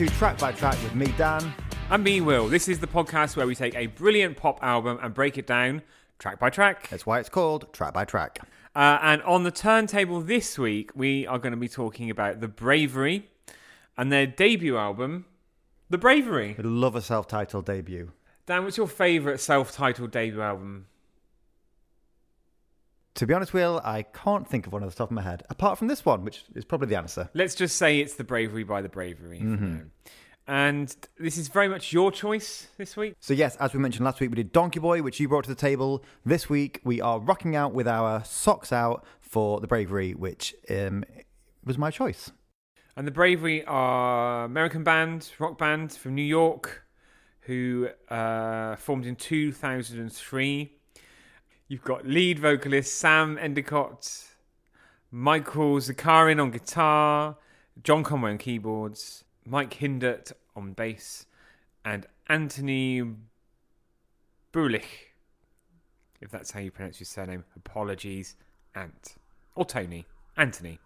Hello, you're listening to Track by Track with me, Dan. And me, Will. This is the podcast where we take a brilliant pop album and break it down track by track. That's why it's called Track by Track. Uh, and on the turntable this week, we are going to be talking about The Bravery and their debut album, The Bravery. I love a self titled debut. Dan, what's your favourite self titled debut album? To be honest, Will, I can't think of one off the top of my head, apart from this one, which is probably the answer. Let's just say it's The Bravery by The Bravery. And this is very much your choice this week. So, yes, as we mentioned last week, we did Donkey Boy, which you brought to the table. This week, we are rocking out with our socks out for The Bravery, which um, was my choice. And The Bravery are American band, rock band from New York, who uh, formed in 2003. You've got lead vocalist Sam Endicott, Michael Zakarin on guitar, John Conway on keyboards, Mike Hindert on bass, and Anthony Brulich, if that's how you pronounce your surname. Apologies, Ant. Or Tony. Anthony.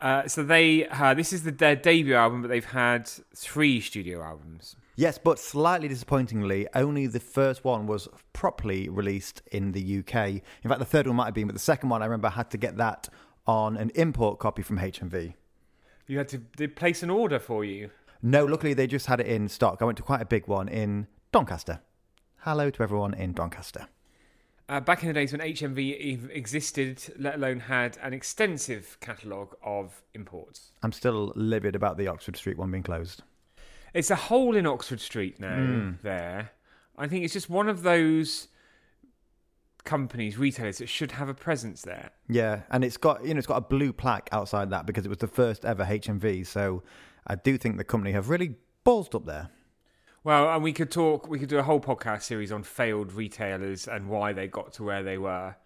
Uh, so they uh, this is the, their debut album, but they've had three studio albums. Yes, but slightly disappointingly, only the first one was properly released in the UK. In fact, the third one might have been, but the second one, I remember, I had to get that on an import copy from HMV. You had to they place an order for you. No, luckily they just had it in stock. I went to quite a big one in Doncaster. Hello to everyone in Doncaster. Uh, back in the days when HMV even existed, let alone had an extensive catalogue of imports. I'm still livid about the Oxford Street one being closed. It's a hole in Oxford Street now. Hmm. There, I think it's just one of those companies, retailers that should have a presence there. Yeah, and it's got you know it's got a blue plaque outside that because it was the first ever HMV. So I do think the company have really ballsed up there. Well, and we could talk. We could do a whole podcast series on failed retailers and why they got to where they were.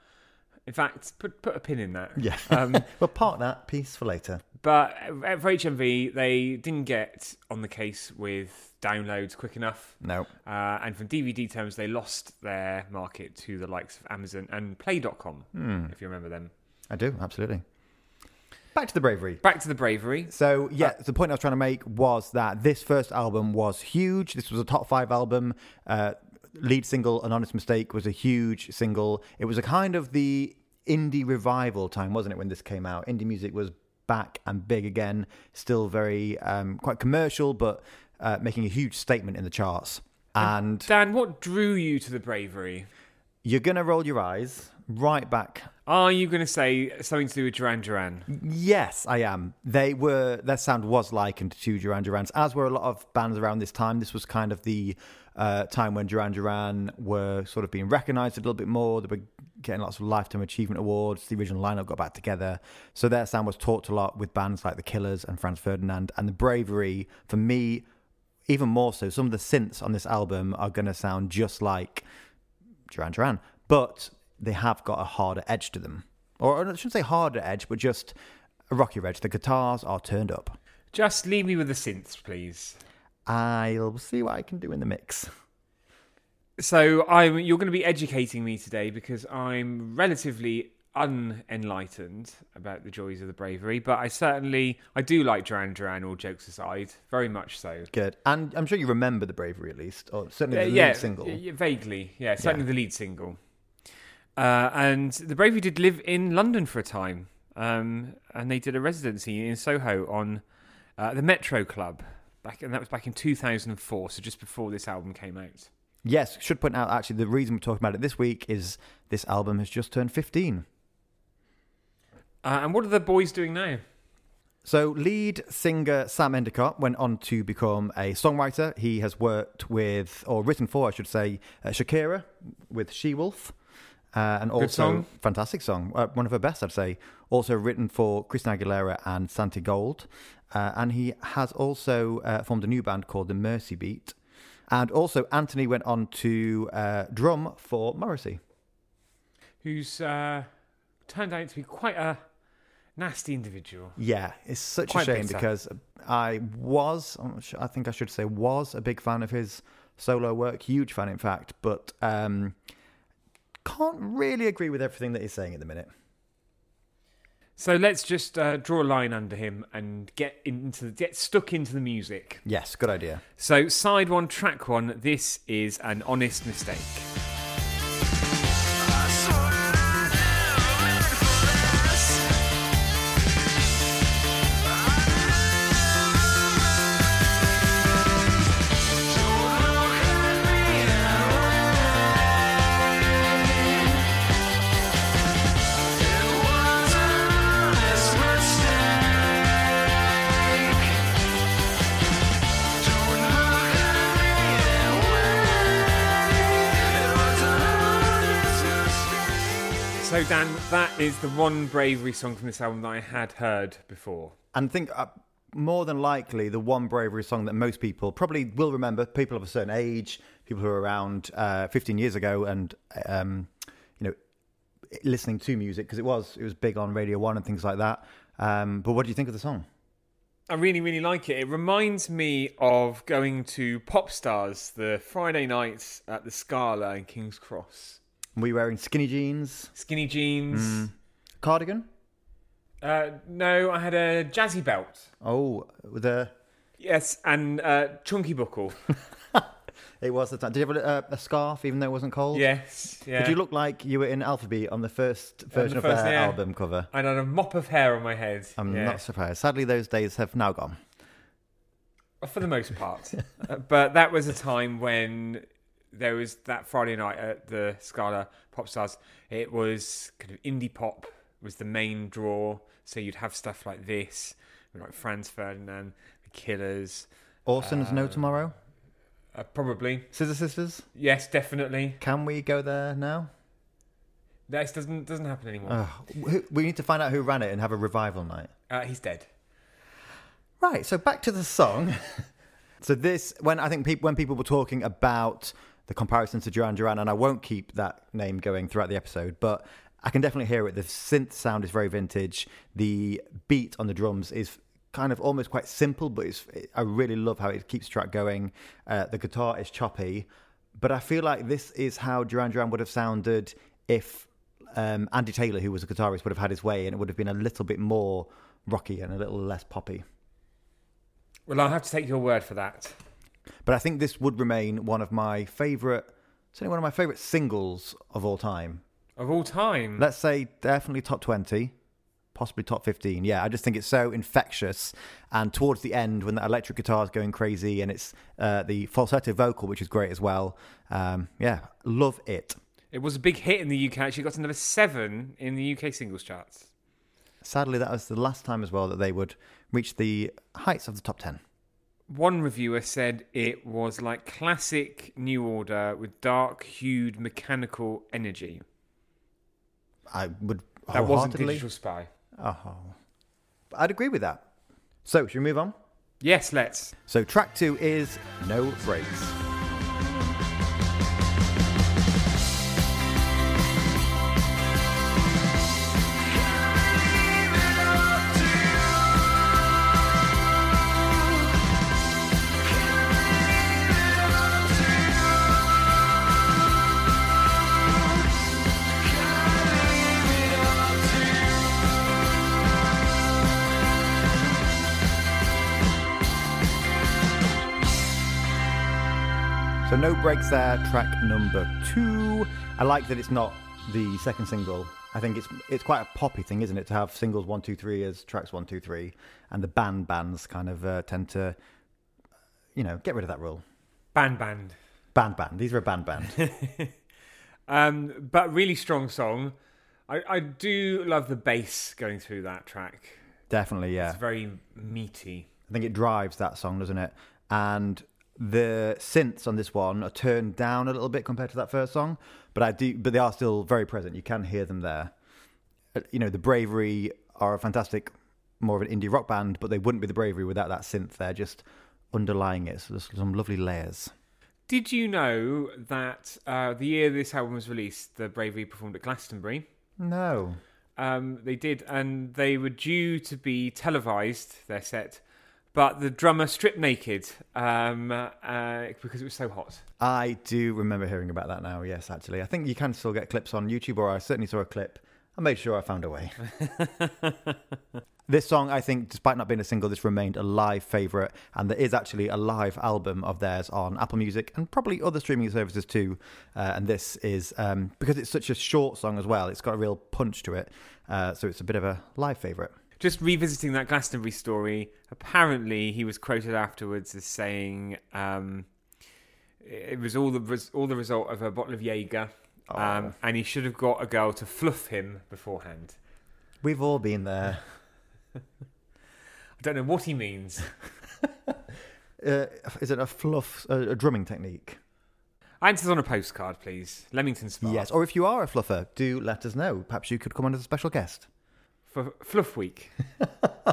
In fact, put put a pin in that. Yeah, Um, we'll park that piece for later. But for HMV, they didn't get on the case with downloads quick enough. No, Uh, and from DVD terms, they lost their market to the likes of Amazon and Play.com, if you remember them. I do absolutely. Back to the bravery. Back to the bravery. So yeah, the point I was trying to make was that this first album was huge. This was a top five album. Uh, lead single, "An Honest Mistake," was a huge single. It was a kind of the indie revival time, wasn't it? When this came out, indie music was back and big again. Still very um, quite commercial, but uh, making a huge statement in the charts. And Dan, what drew you to the bravery? you're gonna roll your eyes right back Are you to say something to do with Duran Duran? Yes, I am. They were their sound was likened to Duran Duran's, as were a lot of bands around this time. This was kind of the uh, time when Duran Duran were sort of being recognised a little bit more. They were getting lots of lifetime achievement awards. The original lineup got back together, so their sound was talked a lot with bands like the Killers and Franz Ferdinand. And the Bravery, for me, even more so. Some of the synths on this album are going to sound just like Duran Duran, but they have got a harder edge to them. Or I shouldn't say harder edge, but just a rockier edge. The guitars are turned up. Just leave me with the synths, please. I'll see what I can do in the mix. So I'm you're going to be educating me today because I'm relatively unenlightened about the joys of the bravery, but I certainly I do like Duran Duran. All jokes aside, very much so. Good. And I'm sure you remember the Bravery at least, or certainly Uh, the yeah, lead single. y- vaguely, yeah, certainly the lead single. Uh, and the Bravery did live in London for a time, um, and they did a residency in Soho on uh, the Metro Club, back, and that was back in 2004, so just before this album came out. Yes, should point out actually the reason we're talking about it this week is this album has just turned 15. Uh, and what are the boys doing now? So, lead singer Sam Endicott went on to become a songwriter. He has worked with, or written for, I should say, uh, Shakira with She Wolf. Uh, and also, song. fantastic song, uh, one of her best, I'd say. Also written for Christina Aguilera and Santigold. Uh, and he has also uh, formed a new band called the Mercy Beat. And also, Anthony went on to uh, drum for Morrissey. Who's uh, turned out to be quite a nasty individual. Yeah, it's such Quite a shame bitter. because I was, I'm not sure- I think I should say, was a big fan of his solo work, huge fan, in fact, but um, can't really agree with everything that he's saying at the minute. So let's just uh, draw a line under him and get into get stuck into the music. Yes, good idea. So side one, track one. This is an honest mistake. That is the one bravery song from this album that I had heard before. And I think uh, more than likely the one bravery song that most people probably will remember, people of a certain age, people who are around uh, 15 years ago and, um, you know, listening to music because it was it was big on Radio 1 and things like that. Um, but what do you think of the song? I really, really like it. It reminds me of going to Popstarz the Friday nights at the Scala in King's Cross. Were you wearing skinny jeans, Skinny jeans. cardigan? Uh, no, I had a jazzy belt. Oh, with a Yes, and uh, chunky buckle. it was the time. Did you have a, a scarf even though it wasn't cold? yes, yeah. Did you look like you were in Alphabet on the first version of first, their yeah. album cover? I had a mop of hair on my head. I'm yeah. not surprised. Sadly, those days have now gone. for the most part. Uh, but that was a time when there was that Friday night at the Scala Popstarz. It was kind of indie pop was the main draw. So you'd have stuff like this, like Franz Ferdinand, The Killers, Orson's No Tomorrow, uh, probably. Scissor Sisters. Yes, definitely. Can we go there now? This doesn't doesn't happen anymore. Uh, we need to find out who ran it and have a revival night. Uh, he's dead. Right. So back to the song. so this, when I think people, when people were talking about the comparison to Duran Duran, and I won't keep that name going throughout the episode, but I can definitely hear it. The synth sound is very vintage. The beat on the drums is kind of almost quite simple, but it's, I really love how it keeps track going. Uh, the guitar is choppy, but I feel like this is how Duran Duran would have sounded if um, Andy Taylor, who was a guitarist, would have had his way, and it would have been a little bit more rocky and a little less poppy. Well, I'll have to take your word for that. But I think this would remain one of my favourite, certainly one of my favourite singles of all time. Of all time, Let's say definitely top 20, possibly top 15. Yeah, I just think it's so infectious. And towards the end, when the electric guitar is going crazy and it's uh, the falsetto vocal, which is great as well. Um, yeah, love it. it was a big hit in the UK. Actually, got to number seven in the UK singles charts. Sadly, that was the last time as well that they would reach the heights of the top 10. One reviewer said it was like classic New Order with dark hued mechanical energy. I would That wasn't. Digital Spy. Oh. I'd agree with that. So, should we move on? Yes, let's. So, track two is No Breaks. No breaks there. Track number two. I like that it's not the second single. I think it's it's quite a poppy thing, isn't it, to have singles one, two, three as tracks one, two, three, and the band bands kind of uh, tend to, you know, get rid of that rule. Band Band. Band band. These are a band band. Um, but really strong song. I, I do love the bass going through that track. Definitely, yeah. It's very meaty. I think it drives that song, doesn't it? And the synths on this one are turned down a little bit compared to that first song, but I do, but they are still very present. You can hear them there. Uh, You know, the Bravery are a fantastic, more of an indie rock band, but they wouldn't be the Bravery without that synth there, just underlying it. So there's some lovely layers. Did you know that uh, the year this album was released, the Bravery performed at Glastonbury? No, Um, they did, and they were due to be televised, their set, but the drummer stripped naked um, uh, because it was so hot. I do remember hearing about that now. Yes, actually, I think you can still get clips on YouTube, or I certainly saw a clip I made sure I found a way. this song, I think, despite not being a single, this remained a live favourite, and there is actually a live album of theirs on Apple Music and probably other streaming services too. Uh, and this is um, because it's such a short song as well; it's got a real punch to it, uh, so it's a bit of a live favourite. Just revisiting that Glastonbury story, apparently he was quoted afterwards as saying um, it was all the all the result of a bottle of Jaeger, um, and he should have got a girl to fluff him beforehand. We've all been there. I don't know what he means. Uh, is it a fluff, a, a drumming technique? Answers on a postcard, please. Leamington Spa. Yes. Or if you are a fluffer, do let us know. Perhaps you could come on as a special guest. For Fluff Week.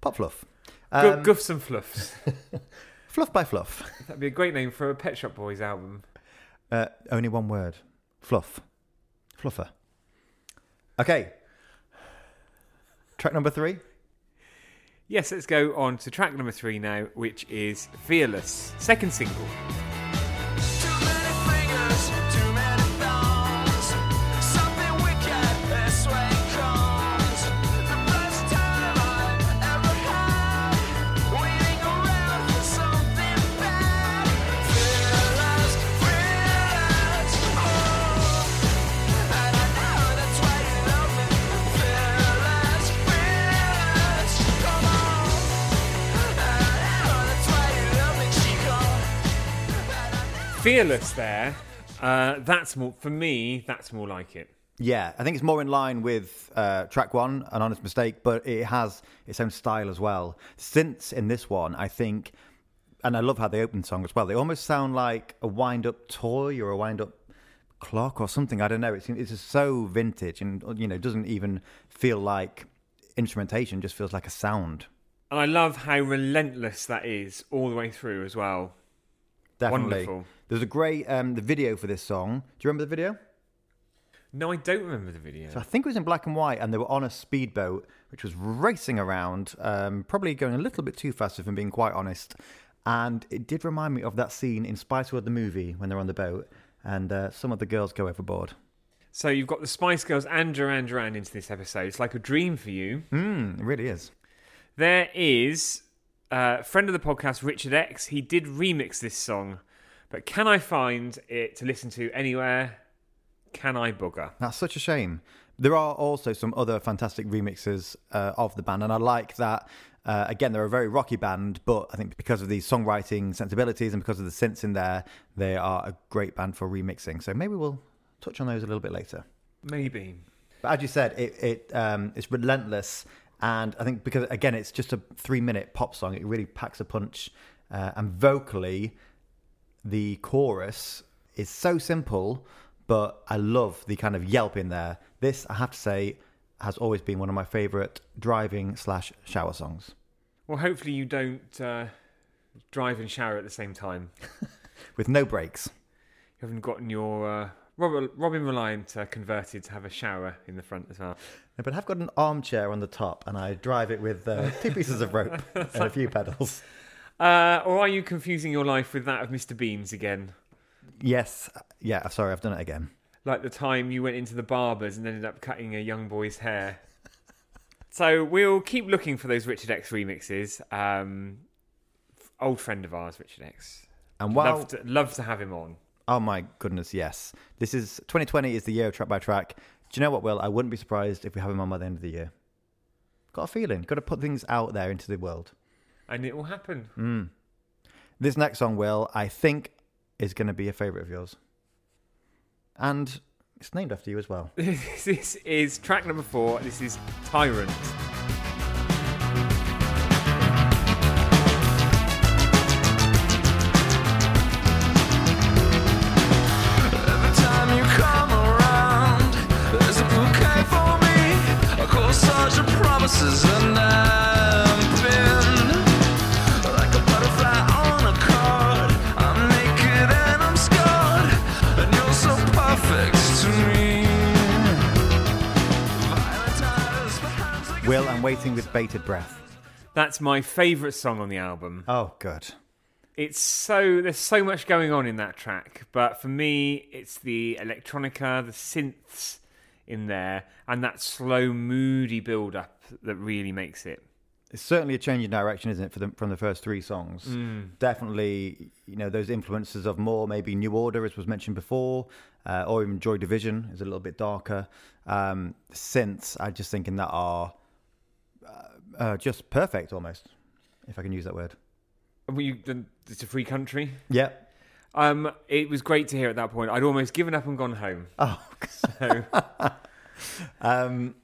Pop fluff. Um, Guffs and Fluffs. fluff by fluff. That'd be a great name for a Pet Shop Boys album. Uh, only one word. Fluff. Fluffer. Okay. Track number three. Yes, let's go on to track number three now, which is Fearless, second single. Fearless there. Uh, that's more for me. That's more like it. Yeah, I think it's more in line with uh, track one, An Honest Mistake, but it has its own style as well. Since in this one, I think, and I love how they open the song as well, they almost sound like a wind up toy or a wind up clock or something. I don't know. It's, it's just so vintage and, you know, doesn't even feel like instrumentation, just feels like a sound. And I love how relentless that is all the way through as well. Definitely. Wonderful. There's a great um, the video for this song. Do you remember the video? No, I don't remember the video. So I think it was in black and white, and they were on a speedboat, which was racing around, um, probably going a little bit too fast, if I'm being quite honest. And it did remind me of that scene in Spice World the movie when they're on the boat, and uh, some of the girls go overboard. So you've got the Spice Girls and Duran Duran into this episode. It's like a dream for you. Mm, it really is. There is a friend of the podcast, Richard X. He did remix this song, but can I find it to listen to anywhere? Can I bugger? That's such a shame. There are also some other fantastic remixes uh, of the band, and I like that. Uh, again, they're a very rocky band, but I think because of the songwriting sensibilities and because of the synths in there, they are a great band for remixing. So maybe we'll touch on those a little bit later. Maybe. But as you said, it, it um, it's relentless, and I think because again, it's just a three-minute pop song. It really packs a punch, uh, and vocally, the chorus is so simple, but I love the kind of yelp in there. This, I have to say, has always been one of my favourite driving slash shower songs. Well, hopefully you don't uh, drive and shower at the same time. With no breaks. You haven't gotten your uh, Robin, Robin Reliant uh, converted to have a shower in the front as well. But I've got an armchair on the top, and I drive it with uh, two pieces of rope and a few pedals. Uh, or are you confusing your life with that of Mr. Beans again? Yes, yeah. Sorry, I've done it again. Like the time you went into the barber's and ended up cutting a young boy's hair. so we'll keep looking for those Richard X remixes. Um, old friend of ours, Richard X. And while Love to, love to have him on. Oh my goodness, yes. This is 2020 is the year of track by track. Do you know what, Will? I wouldn't be surprised if we have him on by the end of the year. Got a feeling. Got to put things out there into the world. And it will happen. Mm. This next song, Will, I think is going to be a favourite of yours. And it's named after you as well. this is track number four. This is Tyrant. Waiting with bated breath. That's my favourite song on the album. Oh, good. It's so there's so much going on in that track, but for me, it's the electronica, the synths in there, and that slow, moody build up that really makes it. It's certainly a change in direction, isn't it, for the, from the first three songs? Mm. Definitely, you know, those influences of more maybe New Order, as was mentioned before, uh, or even Joy Division is a little bit darker. Um, synths, I just think in that are uh, uh, just perfect almost, if I can use that word. You, it's a free country. Yeah. Um, it was great to hear at that point. I'd almost given up and gone home. Oh, So um,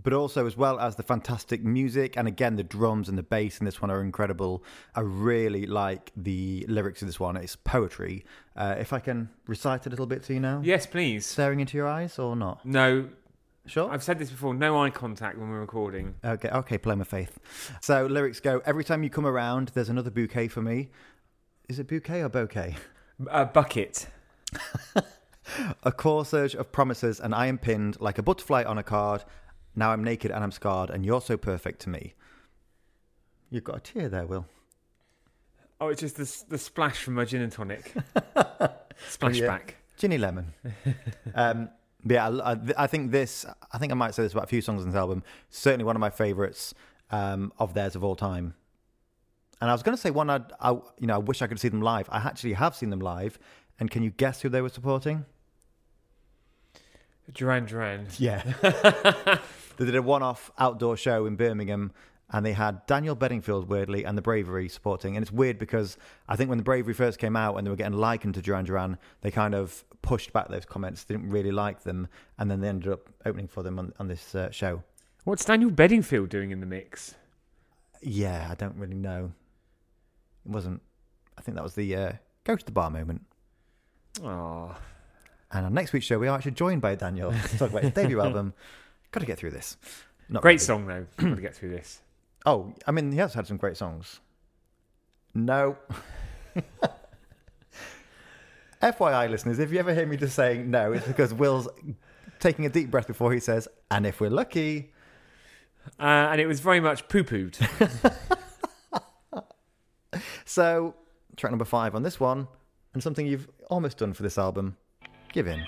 but also as well as the fantastic music and again the drums and the bass in this one are incredible. I really like the lyrics of this one. It's poetry. Uh, if I can recite a little bit to you now, yes, please. staring into your eyes or not? No, Sure. I've said this before. No eye contact when we're recording. Okay, okay, play my faith. So lyrics go: Every time you come around, there's another bouquet for me. Is it bouquet or bouquet? A bucket. A corsage of promises, and I am pinned like a butterfly on a card. Now I'm naked and I'm scarred, and you're so perfect to me. You've got a tear there, Will. Oh, it's just the the splash from my gin and tonic. Splashback. Ginny Lemon. um, yeah, I, I- think this. I think I might say this about a few songs on this album. Certainly one of my favourites um, of theirs of all time. And I was going to say one. I'd, I you know I wish I could see them live. I actually have seen them live. And can you guess who they were supporting? Duran Duran. Yeah. they did a one-off outdoor show in Birmingham. And they had Daniel Bedingfield, weirdly, and the Bravery supporting. And it's weird because I think when the Bravery first came out and they were getting likened to Duran Duran, they kind of pushed back those comments, didn't really like them. And then they ended up opening for them on, on this uh, show. What's Daniel Bedingfield doing in the mix? Yeah, I don't really know. It wasn't, I think that was the uh, go to the bar moment. Oh, And on next week's show, we are actually joined by Daniel to talk about his debut album. Got to get through this. Not great really. song though. Got to get through this. Oh, I mean, he has had some great songs. No. FYI, listeners, if you ever hear me just saying no, it's because Will's taking a deep breath before he says, and if we're lucky. Uh, and it was very much poo pooed. So, track number five on this one, and something you've almost done for this album Give In.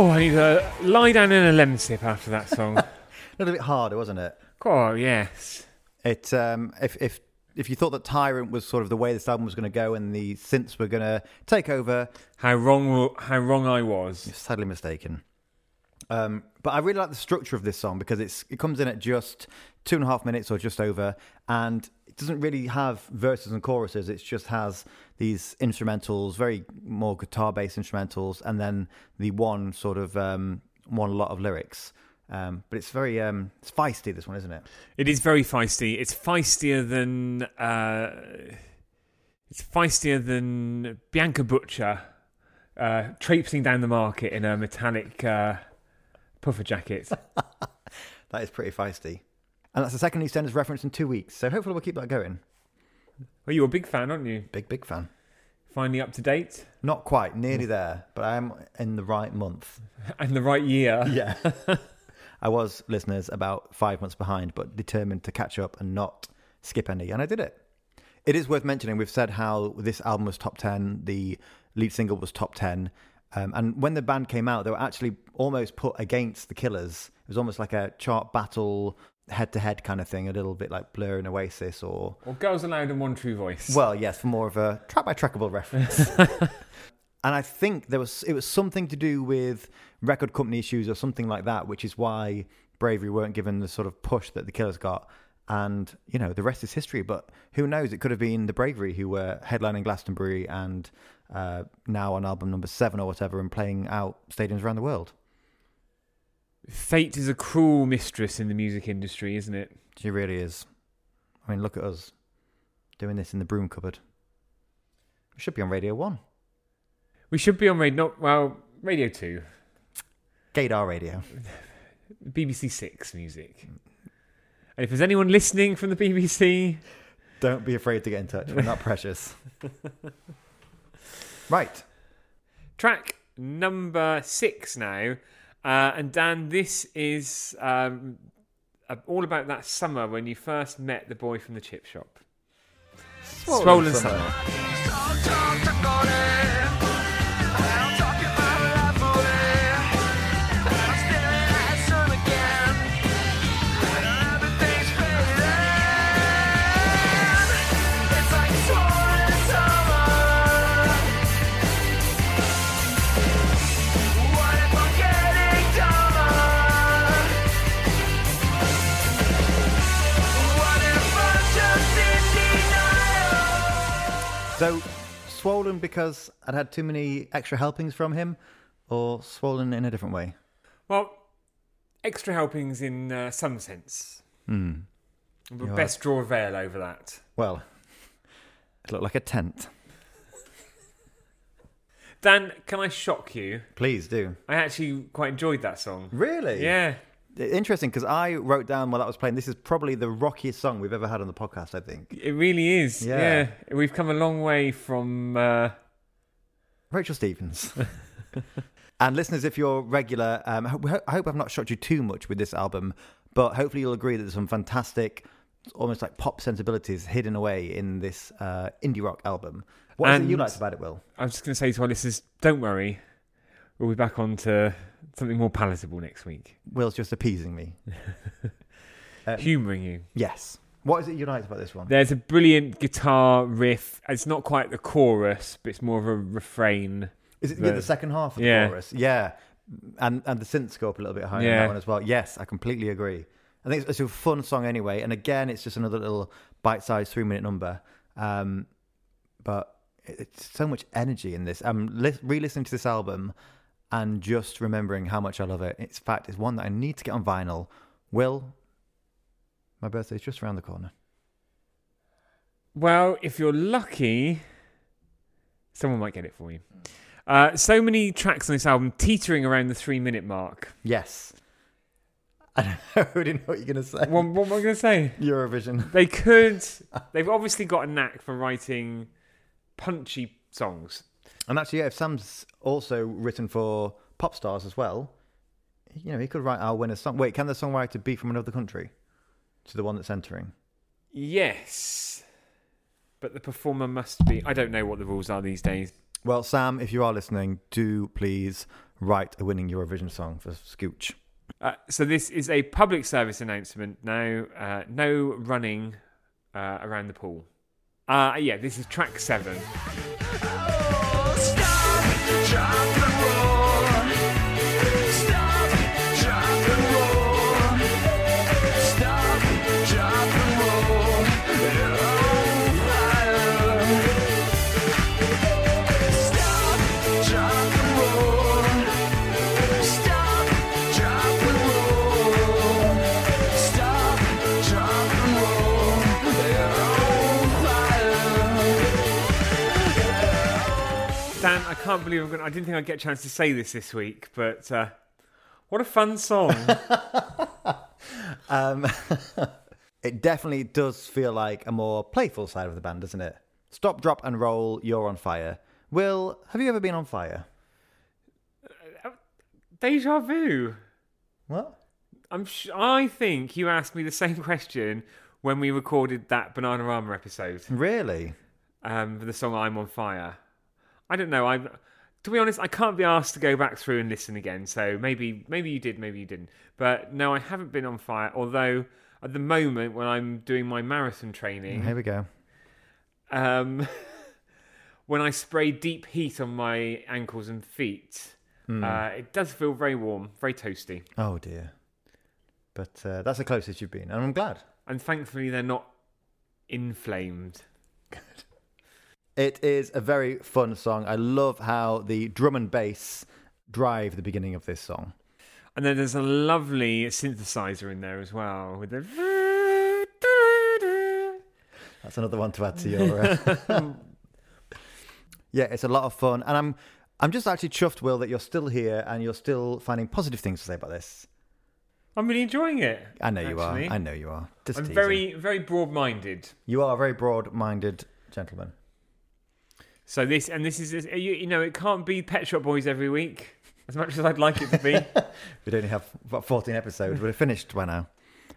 Oh, I need to lie down in a Lemsip after that song. A little bit harder, wasn't it? oh, yes. It um, if if if you thought that Tyrant was sort of the way this album was going to go and the synths were going to take over, How wrong, how wrong I was. you're sadly mistaken. Um, but I really like the structure of this song because it's it comes in at just two and a half minutes or just over, and it doesn't really have verses and choruses. It just has these instrumentals, very more guitar based instrumentals, and then the one sort of um, one lot of lyrics. Um, but it's very um, it's feisty. This one, isn't it? It is very feisty. It's feistier than uh, it's feistier than Bianca Butcher uh, traipsing down the market in a metallic uh, puffer jacket. That is pretty feisty. And that's the second EastEnders reference in two weeks. So hopefully we'll keep that going. well, you're a big fan, aren't you? Big, big fan. Finally up to date Not quite, nearly there, but I am in the right month. and the right year. Yeah. I was, listeners, about five months behind, but determined to catch up and not skip any. And I did it. It is worth mentioning, we've said how this album was top 10, the lead single was top 10. Um, and when the band came out, they were actually almost put against the Killers. It was almost like a chart battle, head to head kind of thing, a little bit like Blur and Oasis or Or Girls Aloud and One True Voice. Well, yes, for more of a track by trackable reference. and I think there was it was something to do with record company issues or something like that, which is why Bravery weren't given the sort of push that the Killers got. And you know the rest is history. But who knows? It could have been the Bravery who were headlining Glastonbury and uh, now on album number seven or whatever, and playing out stadiums around the world. Fate is a cruel mistress in the music industry, isn't it? She really is. I mean, look at us doing this in the broom cupboard. We should be on Radio One. We should be on radio, not well, Radio Two. Scala Radio. BBC Six music. And if there's anyone listening from the BBC, Don't be afraid to get in touch. We're not precious. right. track number six now. Uh, and Dan, this is um, all about that summer when you first met the boy from the chip shop. Swollen Summer. Talk, So, swollen because I'd had too many extra helpings from him, or swollen in a different way? Well, extra helpings in uh, some sense. Hmm. You're best draw a veil over that. Well, it looked like a tent. Dan, can I shock you? Please do. I actually quite enjoyed that song. Really? Yeah. Interesting because I wrote down while that was playing, this is probably the rockiest song we've ever had on the podcast, I think. It really is. Yeah. Yeah. We've come a long way from. Uh, Rachel Stevens. and listeners, if you're regular, um, I hope I've not shocked you too much with this album, but hopefully you'll agree that there's some fantastic, almost like pop sensibilities hidden away in this uh, indie rock album. What is it you And- liked about it, Will? I was just going to say to our listeners, don't worry. We'll be back on to something more palatable next week. Will's just appeasing me. Um, Humouring you. Yes. What is it you liked about this one? There's a brilliant guitar riff. It's not quite the chorus, but it's more of a refrain. Is it yeah, the the- second half of the yeah. chorus? Yeah. And and the synth scope a little bit higher in Yeah. that one as well. Yes, I completely agree. I think it's, it's a fun song anyway. And again, it's just another little bite-sized three-minute number. Um, but it- it's so much energy in this. I'm li- re-listening to this album and just remembering how much I love it. It's in fact, it's one that I need to get on vinyl. Will, my birthday's just around the corner. Well, if you're lucky, someone might get it for you. Uh, so many tracks on this album teetering around the three minute mark. Yes. I already know what you're going to say. What, what am I going to say? Eurovision. They could. They've obviously got a knack for writing punchy songs. And actually, yeah, if Sam's also written for pop stars as well, you know, he could write our winner's song. Wait, can the songwriter be from another country to the one that's entering? Yes. But the performer must be. I don't know what the rules are these days. Well, Sam, if you are listening, do please write a winning Eurovision song for Scooch. Uh, so this is a public service announcement now. Uh, no running uh, around the pool. Uh, yeah, this is track seven. Can't believe I'm going. to I didn't think I'd get a chance to say this this week, but uh, what a fun song! Um, it definitely does feel like a more playful side of the band, doesn't it? Stop, drop, and roll. You're on fire. Will, have you ever been on fire? Deja vu. What? I'm. Sh- I think you asked me the same question when we recorded that Bananarama episode Really? um, for the song "I'm on Fire." I don't know. I, to be honest, I can't be asked to go back through and listen again. So maybe, maybe you did, maybe you didn't. But no, I haven't been on fire. Although at the moment when I'm doing my marathon training, Here we go. um, when I spray deep heat on my ankles and feet, uh, it does feel very warm, very toasty. Oh dear. But uh, that's the closest you've been, and I'm glad. And thankfully, they're not inflamed. It is a very fun song. I love how the drum and bass drive the beginning of this song. And then there's a lovely synthesizer in there as well with the. That's another one to add to your. Uh... yeah, it's a lot of fun, and I'm I'm just actually chuffed, Will, that you're still here and you're still finding positive things to say about this. I'm really enjoying it. I know you actually. are. I know you are. Just I'm teasing. very, very broad-minded. You are a very broad-minded gentleman. So this and this is you, you know it can't be Pet Shop Boys every week as much as I'd like it to be. We'd only have what, 14 episodes. We're finished by now.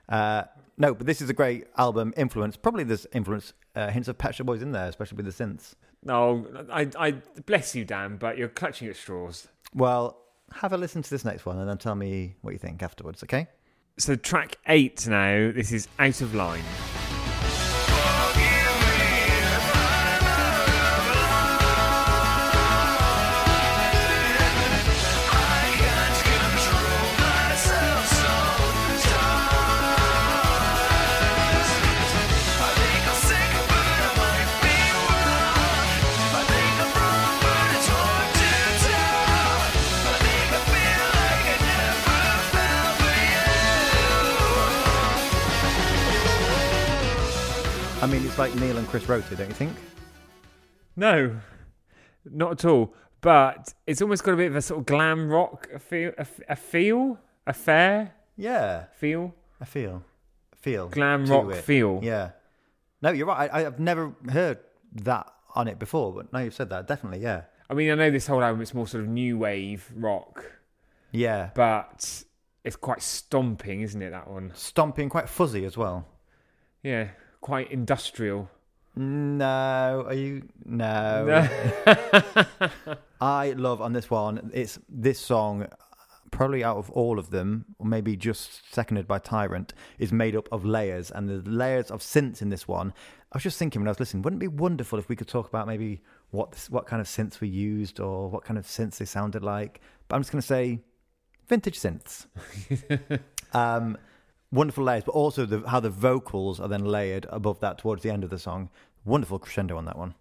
Uh, no, but this is a great album. Influence, probably there's influence, uh, hints of Pet Shop Boys in there, especially with the synths. no, I, I bless you, Dan, but you're clutching at straws. Well, have a listen to this next one and then tell me what you think afterwards, okay? So track eight now. This is out of line. I mean, it's like Neil and Chris wrote it, don't you think? No, not at all. But it's almost got a bit of a sort of glam rock feel, a, a feel, a fair Yeah, feel, a feel. Feel. glam rock it. feel. Yeah. No, you're right. I, I've never heard that on it before, but now you've said that, definitely, yeah. I mean, I know this whole album is more sort of new wave rock, Yeah. but it's quite stomping, isn't it? That one, Stomping, quite fuzzy as well. yeah, quite industrial. No, are you? No. No. I love on this one. It's this song, probably out of all of them, or maybe just seconded by Tyrant, is made up of layers, and the layers of synths in this one. I was just thinking when I was listening, wouldn't it be wonderful if we could talk about maybe what what kind of synths we used or what kind of synths they sounded like? But I'm just going to say vintage synths. um, wonderful layers, but also the, how the vocals are then layered above that towards the end of the song. Wonderful crescendo on that one.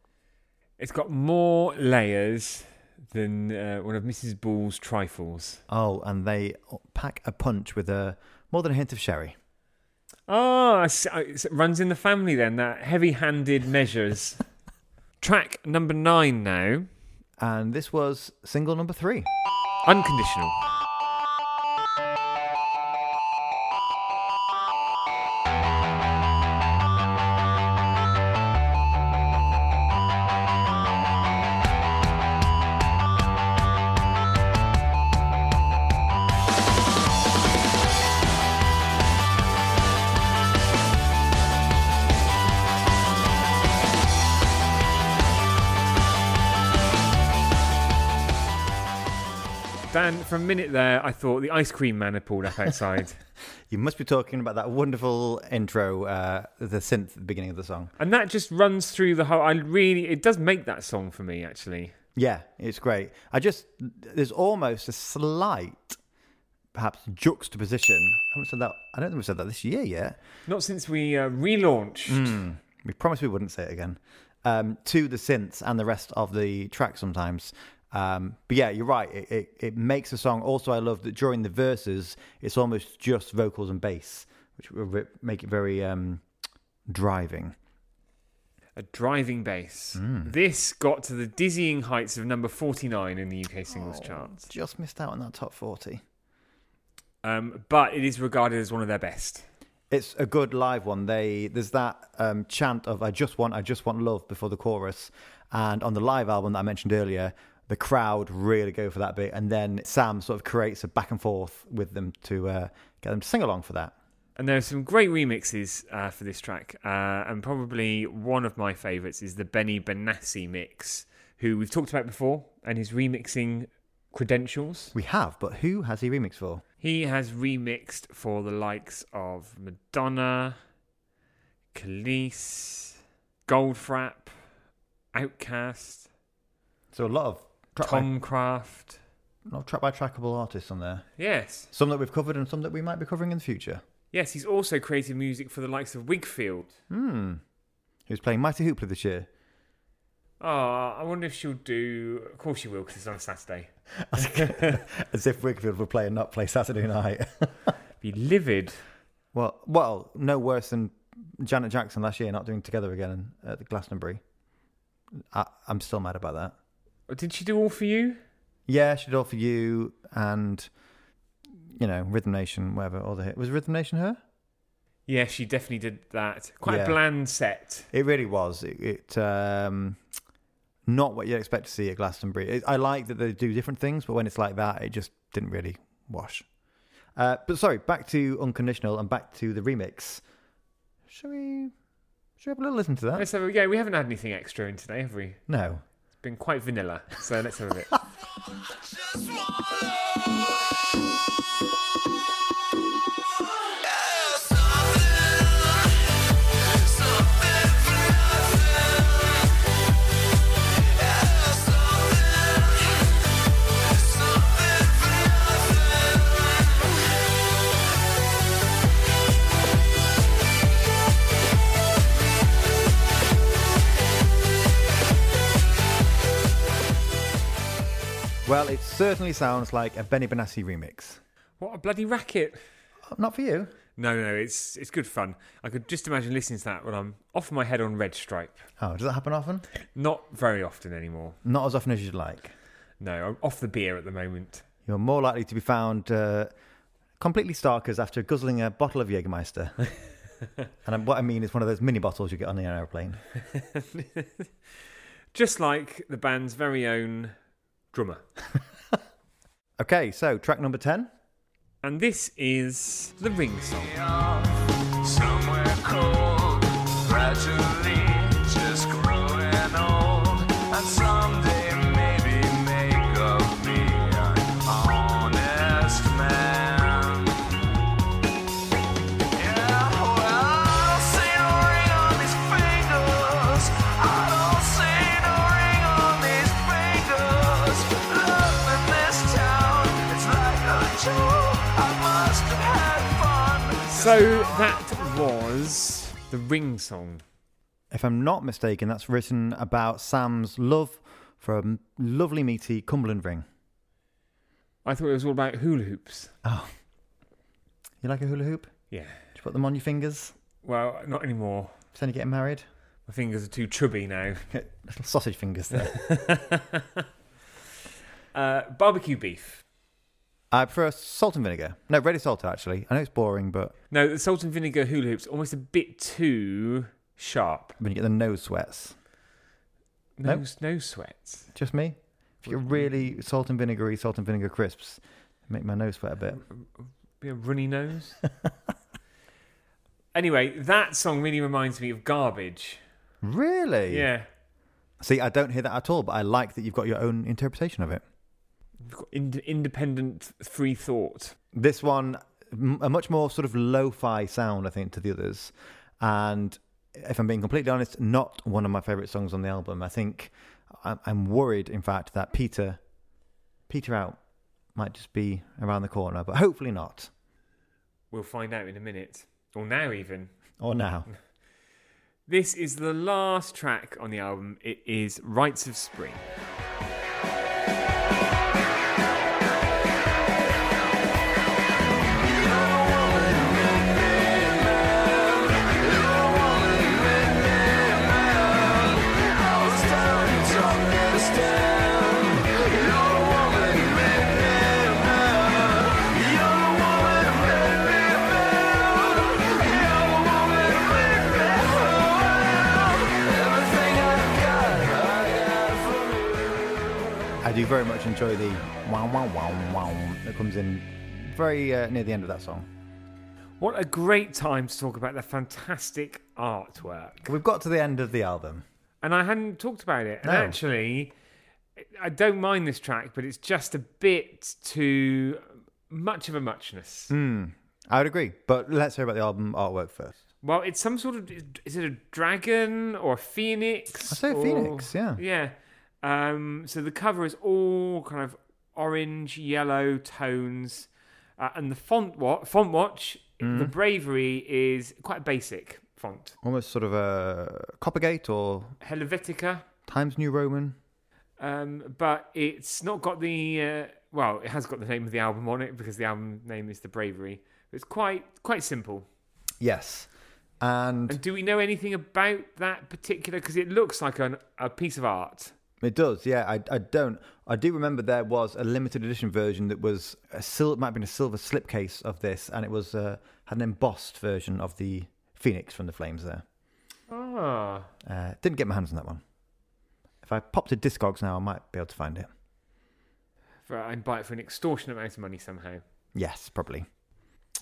It's got more layers than uh, one of Mrs. Ball's trifles. Oh, and they pack a punch with a more than a hint of sherry. Oh, s- I- it runs in the family then, that heavy handed measures. Track number nine now And this was single number three. Unconditional. For a minute there, I thought the ice cream man had pulled up outside. You must be talking about that wonderful intro, uh, the synth at the beginning of the song. and that just runs through the whole. I really. It does make that song for me, actually. Yeah, it's great. I just, there's almost a slight, perhaps, juxtaposition. I haven't said that, I don't think we've said that this year yet. Not since we uh, relaunched. We promised we wouldn't say it again. Um, to the synths and the rest of the track sometimes. Um, but yeah, you're right. It, it, it makes a song. Also, I love that during the verses, it's almost just vocals and bass, which will make it very um, driving. A driving bass. This got to the dizzying heights of number 49 in the UK singles charts. Just missed out on that top 40. Um, but it is regarded as one of their best. It's a good live one. They there's that um, chant of "I just want, I just want love" before the chorus, and on the live album that I mentioned earlier, the crowd really go for that bit, and then Sam sort of creates a back and forth with them to uh, get them to sing along for that. And there are some great remixes uh, for this track. Uh, and probably one of my favourites is the Benny Benassi mix, who we've talked about before, and his remixing credentials. We have, but who has he remixed for? He has remixed for the likes of Madonna, Kelis, Goldfrapp, Outkast, So a lot of track by, Tom Craft. a lot track by trackable artists on there. Yes. Some that we've covered and some that we might be covering in the future. Yes, he's also created music for the likes of Wigfield. Hmm. Who's playing Mighty Hoopla this year? Oh, I wonder if she'll do. Of course she will, because it's on a Saturday. As if Wigfield would play and not play Saturday night. Be livid. well, well, no worse than Janet Jackson last year not doing together again at the Glastonbury. I, I'm still mad about that. Did she do all for you? Yeah, she did all for you, and you know, Rhythm Nation, whatever. All the hit was Rhythm Nation her. Yeah, she definitely did that. Quite Yeah. a bland set. It really was. It, it um, not what you'd expect to see at Glastonbury. It, I like that they do different things, but when it's like that, it just didn't really wash. Uh, but sorry, back to Unconditional and back to the remix. Shall we? Shall we have a little listen to that? Let's have a, yeah, we haven't had anything extra in today, have we? No. Been quite vanilla. So let's have a bit. Well, it certainly sounds like a Benny Benassi remix. What a bloody racket! Not for you. No, no, it's it's good fun. I could just imagine listening to that when I'm off my head on Red Stripe. Oh, does that happen often? Not very often anymore. Not as often as you'd like. No, I'm off the beer at the moment. You're more likely to be found uh, completely starkers after guzzling a bottle of Jägermeister. and what I mean is one of those mini bottles you get on the aeroplane. Just like the band's very own drummer. Okay, so track number 10. And this is the Ring song. So that was the Ring song. If I'm not mistaken, that's written about Sam's love for a lovely, meaty Cumberland ring. I thought it was all about hula hoops. Oh. You like a hula hoop? Yeah. Do you put them on your fingers? Well, not anymore. Pretend you're getting married? My fingers are too chubby now. Little sausage fingers there. Uh, barbecue beef. Uh, I prefer salt and vinegar. No, ready salted, actually. I know it's boring, but No, the salt and vinegar hula hoops almost a bit too sharp. when you get the nose sweats. No, Nope. no sweats. Just me? If you're really salt and vinegary, salt and vinegar crisps, make my nose sweat a bit. Be a runny nose. anyway, that song really reminds me of garbage. Really? Yeah. See, I don't hear that at all, but I like that you've got your own interpretation of it. Ind- independent free thought. This one, a much more sort of lo-fi sound, I think, to the others. And if I'm being completely honest, not one of my favourite songs on the album. I think I'm, I'm worried, in fact, that Peter, Peter out, might just be around the corner, but hopefully not. We'll find out in a minute. Or now, even. Or now. This is the last track on the album. It is Rites of Spring. I do very much enjoy the wow, wow, wow, wow that comes in very uh, near the end of that song. What a great time to talk about the fantastic artwork. We've got to the end of the album. And I hadn't talked about it. And No. actually, I don't mind this track, but it's just a bit too much of a muchness. Hmm. I would agree, but let's hear about the album artwork first. Well, it's some sort of is it a dragon or a phoenix? I say a or- phoenix, yeah. Yeah. Um, so the cover is all kind of orange, yellow tones, uh, and the font what font watch, Mm-hmm. the bravery is quite a basic font. Almost sort of a Copperplate or Helvetica, Times New Roman. um, but it's not got the uh, well, it has got the name of the album on it because the album name is the bravery. It's quite quite simple. Yes. And And do we know anything about that particular? Because it looks like an, a piece of art. It does, yeah. I, I don't. I do remember there was a limited edition version that was a sil- might have been a silver slipcase of this, and it was uh, had an embossed version of the Phoenix from the Flames. There, Ah, uh, didn't get my hands on that one. If I popped to Discogs now, I might be able to find it. for, and buy it for an extortionate amount of money somehow. Yes, probably.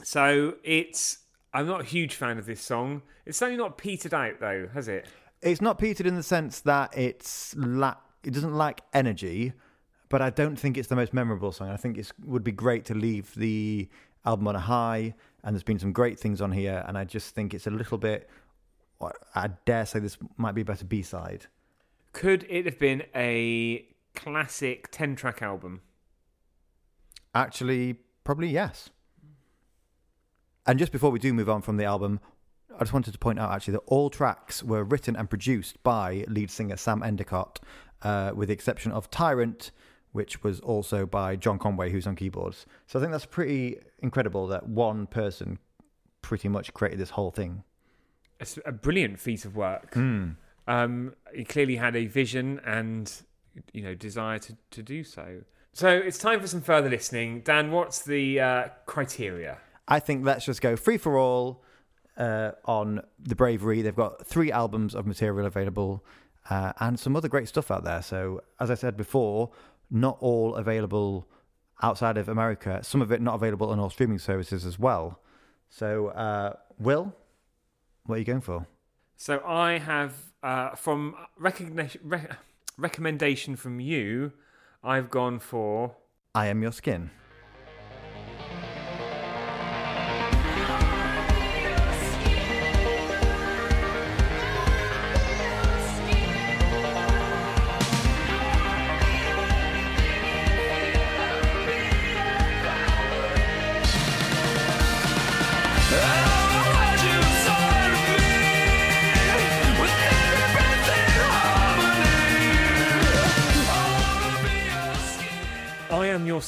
So it's. I'm not a huge fan of this song. It's certainly not petered out though, has it? It's not petered in the sense that it's lack. It doesn't lack energy, but I don't think it's the most memorable song. I think it would be great to leave the album on a high, and there's been some great things on here, and I just think it's a little bit. I dare say this might be a better B side. Could it have been a classic 10 track album? Actually, probably yes. And just before we do move on from the album, I just wanted to point out actually that all tracks were written and produced by lead singer Sam Endicott, uh, with the exception of Tyrant, which was also by John Conway, who's on keyboards. So I think that's pretty incredible that one person pretty much created this whole thing. It's a brilliant feat of work. Um, he clearly had a vision and you know desire to, to do so. So it's time for some further listening. Dan, what's the uh, criteria? I think let's just go free for all uh, on the Bravery. They've got three albums of material available uh, and some other great stuff out there. So, as I said before, not all available outside of America. Some of it not available on all streaming services as well. So, uh, Will, what are you going for? So I have uh, from recognition rec- recommendation from you. I've gone for I am your skin.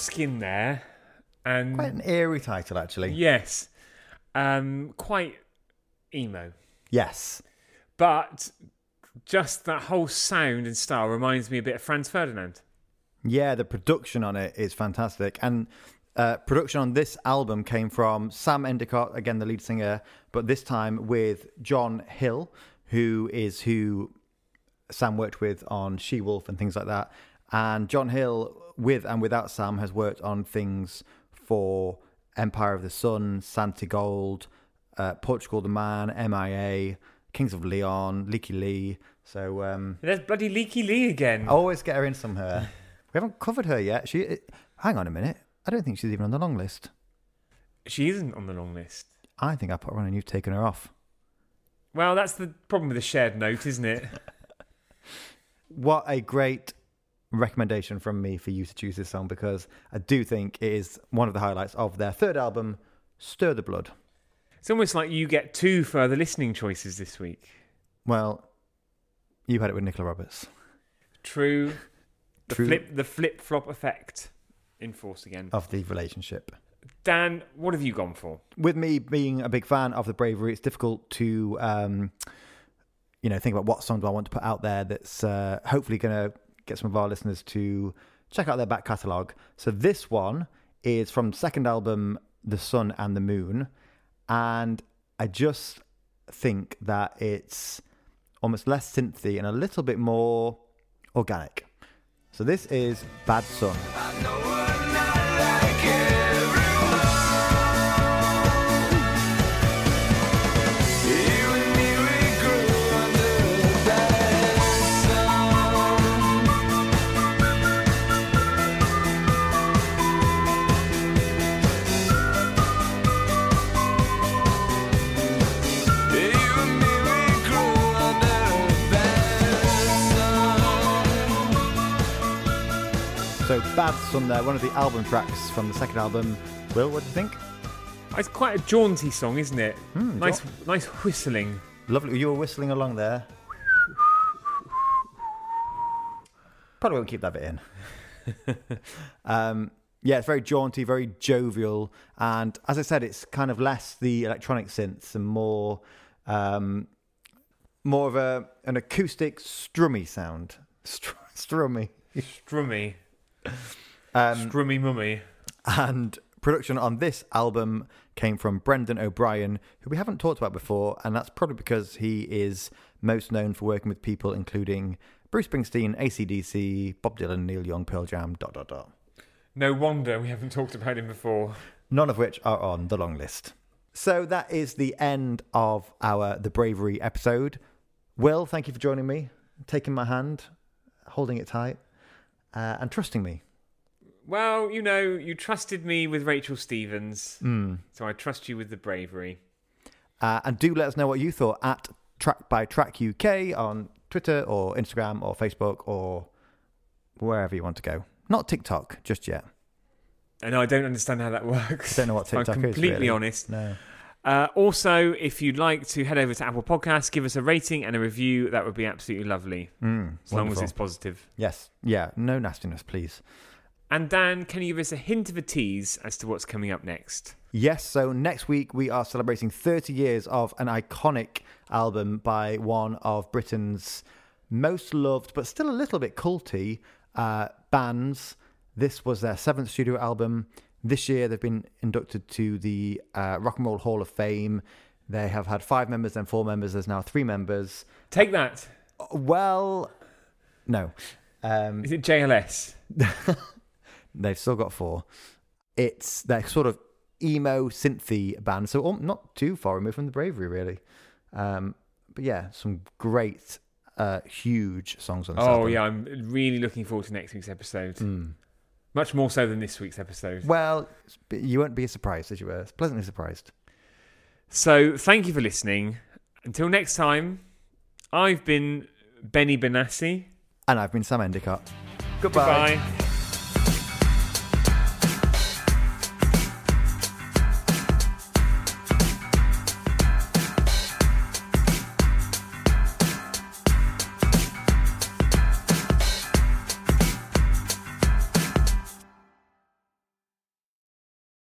Skin there, and Quite an eerie title, actually. yes, um, quite emo. Yes. But just that whole sound and style reminds me a bit of Franz Ferdinand. Yeah, the production on it is fantastic. And uh, production on this album came from Sam Endicott, again, the lead singer, but this time with John Hill, who is who Sam worked with on She Wolf and things like that. And John Hill, with and without Sam, has worked on things for Empire of the Sun, Santigold, uh, Portugal the Man, MIA, Kings of Leon, Lykke Li. So um, There's bloody Lykke Li again. I always get her in somewhere. we haven't covered her yet. She, uh, hang on a minute. I don't think she's even on the long list. She isn't on the long list. I think I put her on and you've taken her off. Well, that's the problem with the shared note, isn't it? What a great recommendation from me for you to choose this song because I do think it is one of the highlights of their third album, Stir the Blood. It's almost like you get two further listening choices this week. Well, you had it with Nicola Roberts. True. The True. flip the flip flop effect in force again. of the relationship. Dan, what have you gone for? With me being a big fan of the Bravery, it's difficult to, um, you know, think about what song do I want to put out there that's uh, hopefully going to get some of our listeners to check out their back catalogue. So this one is from second album, The Sun and the Moon, and I just think that it's almost less synthy and a little bit more organic. So this is Bad Sun. So Bad Sun there, one of the album tracks from the second album. Will, what do you think? It's quite a jaunty song, isn't it? Hmm, nice, nice whistling. Lovely. You were whistling along there. Probably won't keep that bit in. um, yeah, it's very jaunty, very jovial, and as I said, it's kind of less the electronic synths and more, um, more of a an acoustic strummy sound. Str- Strummy. Strummy. Um, Strummy mummy. and production on this album came from Brendan O'Brien, who we haven't talked about before, and that's probably because he is most known for working with people including Bruce Springsteen, ACDC, Bob Dylan, Neil Young, Pearl Jam, dot dot dot. No wonder we haven't talked about him before. None of which are on the long list. So that is the end of our The Bravery episode. Will, thank you for joining me, taking my hand, holding it tight, uh, and trusting me. Well, you know, you trusted me with Rachel Stevens, Mm. so I trust you with the bravery. Uh, and do let us know what you thought at Track by Track UK on Twitter or Instagram or Facebook or wherever you want to go. Not TikTok just yet. And I don't understand how that works. I Don't know what if I'm TikTok is, completely really. honest. No. Uh, also, if you'd like to head over to Apple Podcasts, give us a rating and a review. That would be absolutely lovely, Mm, as long as it's positive. Yes. Yeah. No nastiness, please. And Dan, can you give us a hint of a tease as to what's coming up next? Yes, so next week we are celebrating 30 years of an iconic album by one of Britain's most loved, but still a little bit culty uh, bands. This was their seventh studio album. This year they've been inducted to the uh, Rock and Roll Hall of Fame. They have had five members, then four members. There's now three members. Take that. Well, no. Um, Is it JLS? They've still got four. It's they're sort of emo synthy band, so um, not too far removed from the Bravery, really. Um, but yeah, some great, uh, huge songs on this Oh, album. yeah, I'm really looking forward to next week's episode. Mm. Much more so than this week's episode. Well, you won't be as surprised as you were. Pleasantly surprised. So, thank you for listening. Until next time, I've been Benny Benassi. And I've been Sam Endicott. Goodbye. Goodbye.